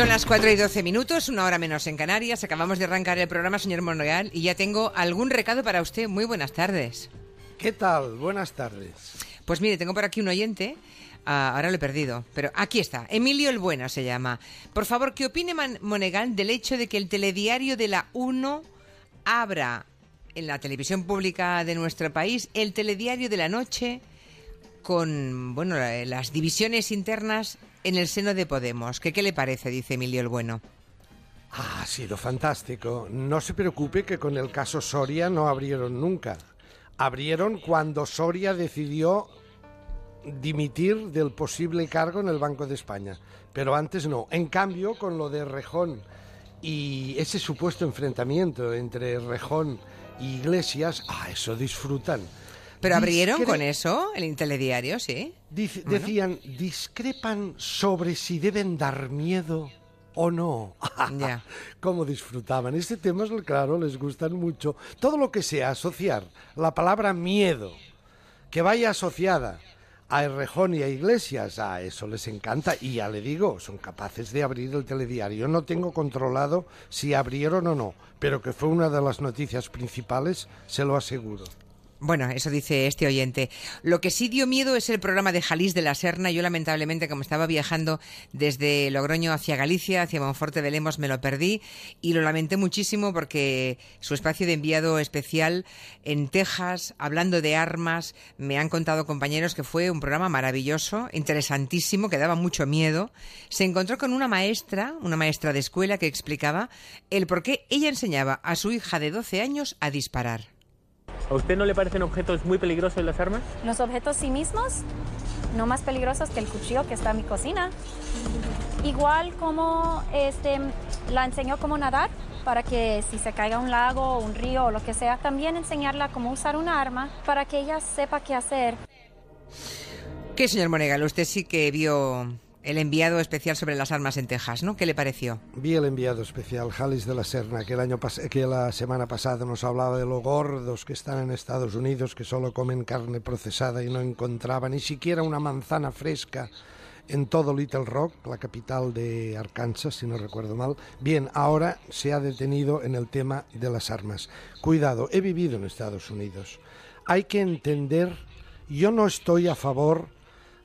Son las 4 y 12 minutos, una hora menos en Canarias. Acabamos de arrancar el programa, señor Monogal, y ya tengo algún recado para usted. Muy buenas tardes. ¿Qué tal? Buenas tardes. Pues mire, tengo por aquí un oyente. Ah, ahora lo he perdido, pero aquí está. Emilio el Bueno se llama. Por favor, ¿qué opine Monegal del hecho de que el telediario de la 1 abra en la televisión pública de nuestro país el telediario de la noche con bueno las divisiones internas en el seno de Podemos. ¿Qué, qué le parece? Dice Emilio el Bueno. ha sido fantástico. No se preocupe que con el caso Soria no abrieron nunca. Abrieron cuando Soria decidió dimitir del posible cargo en el Banco de España. Pero antes no. En cambio, con lo de Rejón y ese supuesto enfrentamiento entre Rejón y Iglesias, ah, eso disfrutan. ¿Pero abrieron con eso el telediario, sí? Decían, discrepan sobre si deben dar miedo o no. Ya. ¿Cómo disfrutaban? Este tema, claro, les gustan mucho. Todo lo que sea asociar la palabra miedo, que vaya asociada a Errejón y a Iglesias, a eso les encanta. Y ya le digo, son capaces de abrir el telediario. No tengo controlado si abrieron o no, pero que fue una de las noticias principales, se lo aseguro. Bueno, eso dice este oyente. Lo que sí dio miedo es el programa de Jalís de la Serna. Yo lamentablemente, como estaba viajando desde Logroño hacia Galicia, hacia Monforte de Lemos, me lo perdí y lo lamenté muchísimo porque su espacio de enviado especial en Texas, hablando de armas, me han contado compañeros que fue un programa maravilloso, interesantísimo, que daba mucho miedo. Se encontró con una maestra, una maestra de escuela, que explicaba el por qué ella enseñaba a su hija de 12 años a disparar. ¿A usted no le parecen objetos muy peligrosos las armas? Los objetos sí mismos, no más peligrosos que el cuchillo que está en mi cocina. Igual como este, la enseñó cómo nadar, para que si se caiga un lago o un río o lo que sea, también enseñarla cómo usar un arma para que ella sepa qué hacer. ¿Qué, señor Monegal? Usted sí que vio el enviado especial sobre las armas en Texas, ¿no? ¿Qué le pareció? Vi el enviado especial, Jalis de la Serna, que, el año que la semana pasada nos hablaba de los gordos que están en Estados Unidos, que solo comen carne procesada y no encontraban ni siquiera una manzana fresca en todo Little Rock, la capital de Arkansas, si no recuerdo mal. Bien, ahora se ha detenido en el tema de las armas. Cuidado, he vivido en Estados Unidos. Hay que entender, yo no estoy a favor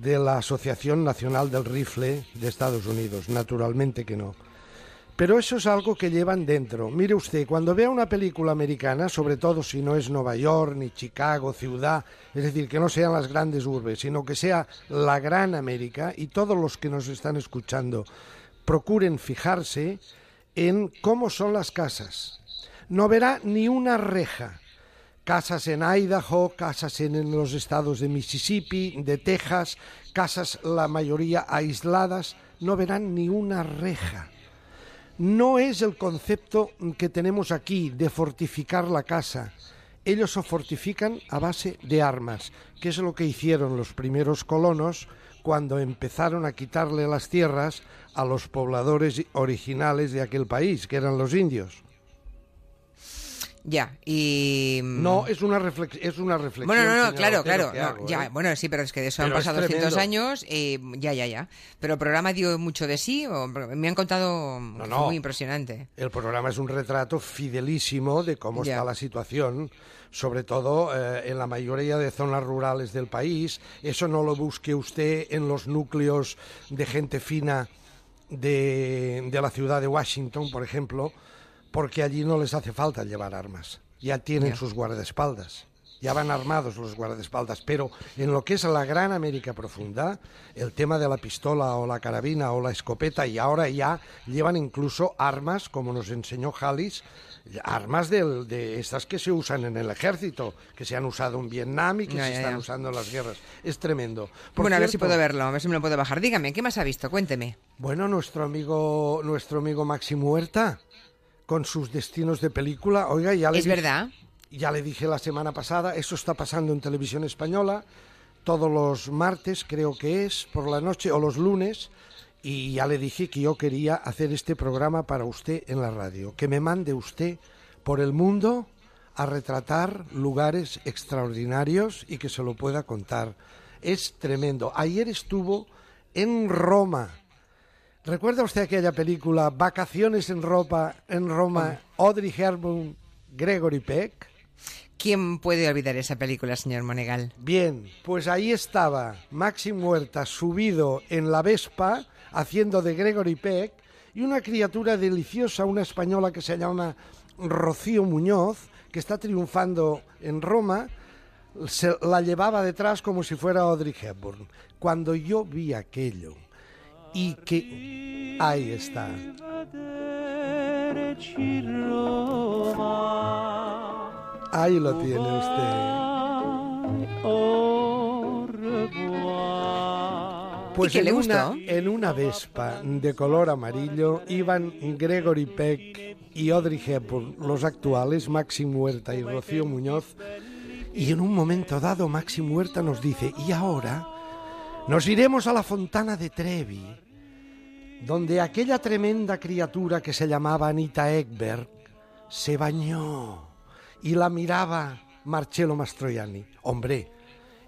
de la Asociación Nacional del Rifle de Estados Unidos, naturalmente que no. Pero eso es algo que llevan dentro. Mire usted, cuando vea una película americana, sobre todo si no es Nueva York, ni Chicago, ciudad, es decir, que no sean las grandes urbes, sino que sea la gran América, y todos los que nos están escuchando procuren fijarse en cómo son las casas. No verá ni una reja, casas en Idaho, casas en, los estados de Mississippi, de Texas, casas la mayoría aisladas, no verán ni una reja. No es el concepto que tenemos aquí de fortificar la casa. Ellos se fortifican a base de armas, que es lo que hicieron los primeros colonos cuando empezaron a quitarle las tierras a los pobladores originales de aquel país, que eran los indios. Ya, y... Mm, no, es una, es una reflexión. Bueno, no, no, claro, claro. ya, ¿eh? Bueno, sí, pero es que de eso han pasado 200 años. y ya, ya, ya. Pero el programa dio mucho de sí. O, me han contado muy impresionante. El programa es un retrato fidelísimo de cómo está la situación, sobre todo eh, en la mayoría de zonas rurales del país. Eso no lo busque usted en los núcleos de gente fina de, de la ciudad de Washington, por ejemplo porque allí no les hace falta llevar armas. Ya tienen sus guardaespaldas. Ya van armados los guardaespaldas, pero en lo que es la gran América profunda, el tema de la pistola o la carabina o la escopeta, y ahora ya llevan incluso armas, como nos enseñó Hallis, armas de, estas que se usan en el ejército, que se han usado en Vietnam y que se están usando en las guerras. Es tremendo. bueno, a ver si puedo verlo, a ver si me lo puedo bajar. Dígame, ¿qué más ha visto? Cuénteme. Bueno, nuestro amigo, nuestro amigo Maxi Muerta con sus destinos de película. Oiga, ya le Es verdad. Ya le dije la semana pasada, eso está pasando en televisión española todos los martes, creo que es, por la noche o los lunes. Y ya le dije que yo quería hacer este programa para usted en la radio, que me mande usted por el mundo a retratar lugares extraordinarios y que se lo pueda contar. Es tremendo. Ayer estuvo en Roma ¿Recuerda usted aquella película Vacaciones en Ropa en Roma, Audrey Hepburn, Gregory Peck? ¿Quién puede olvidar esa película, señor Monegal? Bien, pues ahí estaba Maxim Huerta subido en la Vespa haciendo de Gregory Peck y una criatura deliciosa, una española que se llama Rocío Muñoz, que está triunfando en Roma, se la llevaba detrás como si fuera Audrey Hepburn. Cuando yo vi aquello y que ahí está. Ahí lo tiene usted. Pues ¿Y qué en, le una, en una Vespa de color amarillo iban Gregory Peck y Audrey Hepburn, los actuales, Maxim Huerta y Rocío Muñoz. Y en un momento dado Maxim Huerta nos dice, y ahora nos iremos a la fontana de Trevi, donde aquella tremenda criatura que se llamaba Anita Ekberg se bañó y la miraba Marcello Mastroianni. Hombre,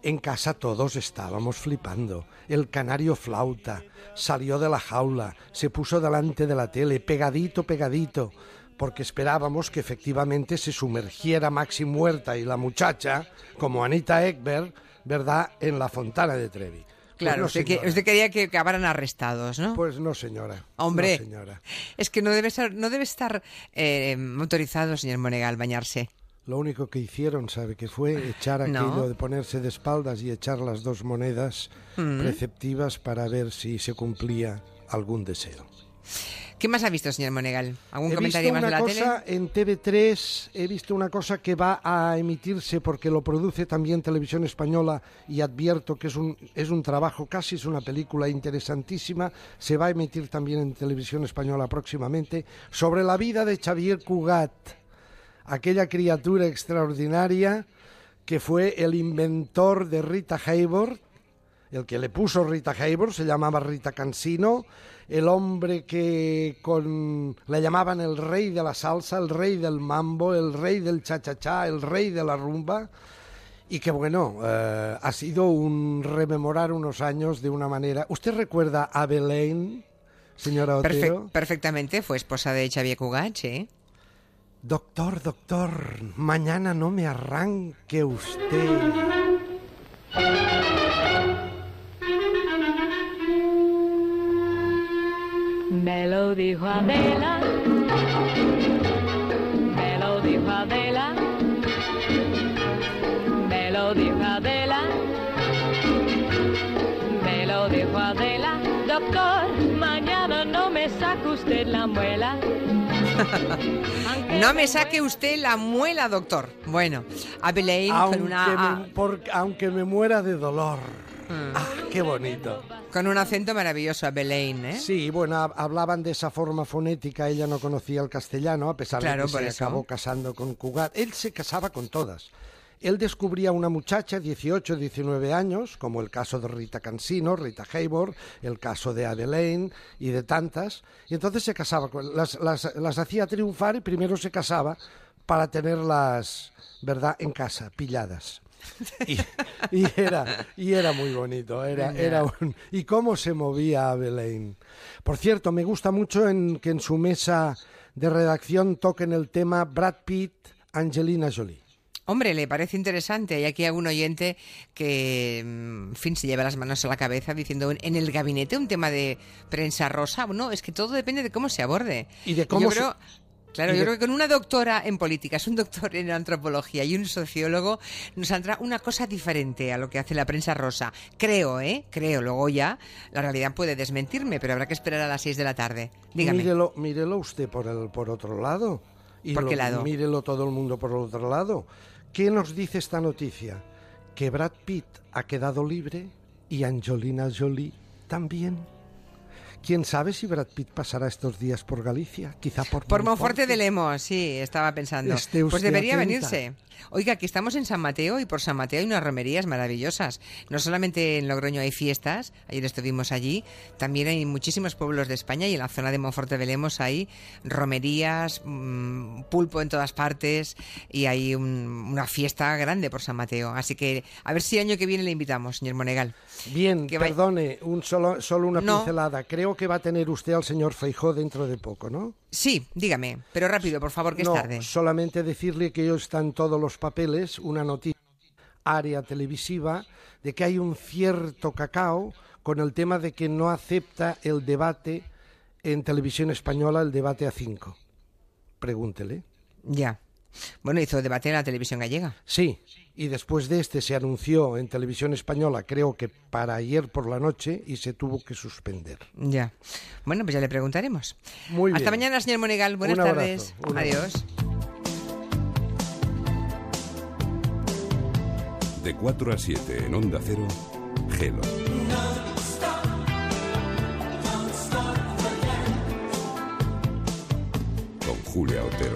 en casa todos estábamos flipando. El canario flauta salió de la jaula, se puso delante de la tele, pegadito, pegadito, porque esperábamos que efectivamente se sumergiera Maxi Muerta y la muchacha, como Anita Ekberg, ¿verdad?, en la fontana de Trevi. Pues Claro, no, usted, que- usted quería que acabaran arrestados, ¿no? Pues no, señora. Hombre, No, señora. es que no debe, ser, no debe estar eh, autorizado, señor Monegal, bañarse. Lo único que hicieron, ¿sabe qué fue? Echar No. aquello de ponerse de espaldas y echar las dos monedas Mm. preceptivas para ver si se cumplía algún deseo. ¿Qué más ha visto, señor Monegal? ¿Algún He comentario visto más de la cosa tele? en TV3, he visto una cosa que va a emitirse porque lo produce también Televisión Española y advierto que es un, es un trabajo, casi es una película interesantísima, se va a emitir también en Televisión Española próximamente, sobre la vida de Xavier Cugat, aquella criatura extraordinaria que fue el inventor de Rita Hayworth, el que le puso Rita Hayworth se llamaba Rita Cansino, el hombre que con le llamaban el rey de la salsa, el rey del mambo, el rey del cha-cha-cha, el rey de la rumba y que bueno, eh, ha sido un rememorar unos años de una manera. ¿Usted recuerda a Belén, señora Otero? perfectamente, fue esposa de Xavier Cugat. Doctor, doctor, mañana no me arranque usted. Me lo dijo Adela, me lo dijo Adela, me lo dijo Adela, me lo dijo Adela. Doctor, mañana no me saca usted la muela. No me saque usted la muela, doctor. Bueno, Abelaine con Aunque, una me, por- aunque me muera de dolor. Mm. Ah, qué bonito. Con un acento maravilloso, Abelaine, ¿eh? Sí, bueno, hab- hablaban de esa forma fonética, ella no conocía el castellano, a pesar Claro, de que se eso. acabó casando con Cugat. Él se casaba con todas. Él descubría una muchacha, 18, 19 años, como el caso de Rita Cansino, Rita Hayworth, el caso de Adelaine y de tantas, y entonces se casaba, con, las, las, las hacía triunfar y primero se casaba para tenerlas, ¿verdad?, en casa, pilladas. Y, y era, y era muy bonito, era, era un- y cómo se movía Abelaine. Por cierto, me gusta mucho en, que en su mesa de redacción toquen el tema Brad Pitt, Angelina Jolie. Hombre, le parece interesante. Hay aquí algún oyente que, mm, en fin, se lleva las manos a la cabeza diciendo en el gabinete un tema de prensa rosa. No, es que todo depende de cómo se aborde. Y de cómo yo se- creo, Claro, yo creo que con una doctora en políticas, un doctor en antropología y un sociólogo nos saldrá una cosa diferente a lo que hace la prensa rosa. Creo, ¿eh? Creo. Luego ya la realidad puede desmentirme, pero habrá que esperar a las seis de la tarde. Dígame. Mírelo, mírelo usted por, el, por otro lado. Y ¿Por lo- qué lado? Mírelo todo el mundo por el otro lado. ¿Qué nos dice esta noticia? Que Brad Pitt ha quedado libre y Angelina Jolie también. ¿Quién sabe si Brad Pitt pasará estos días por Galicia? Quizá por Por Monforte de Lemos, sí, estaba pensando. Pues debería atenta. venirse. Oiga, aquí estamos en San Mateo y por San Mateo hay unas romerías maravillosas. No solamente en Logroño hay fiestas, ayer estuvimos allí, también hay muchísimos pueblos de España y en la zona de Monforte de Lemos hay romerías, mm, pulpo en todas partes y hay un- una fiesta grande por San Mateo. Así que a ver si el año que viene le invitamos, señor Monegal. Bien, Que perdone, un solo, solo una No. pincelada. Creo que va a tener usted al señor Feijó dentro de poco, ¿no? Sí, dígame, pero rápido, por favor, que no, es tarde. solamente decirle que hoy están todos los papeles, una noticia área televisiva, de que hay un cierto cacao con el tema de que no acepta el debate en televisión española, el debate a 5. Pregúntele. Ya. Bueno, hizo debate en la televisión gallega. Sí, y después de este se anunció en televisión española, creo que para ayer por la noche, y se tuvo que suspender. Ya. Bueno, pues ya le preguntaremos. Muy Hasta bien. mañana, señor Monegal. Buenas Un abrazo, tardes. un Adiós. De 4 a 7 en Onda Cero, Gelo. Con Julia Otero.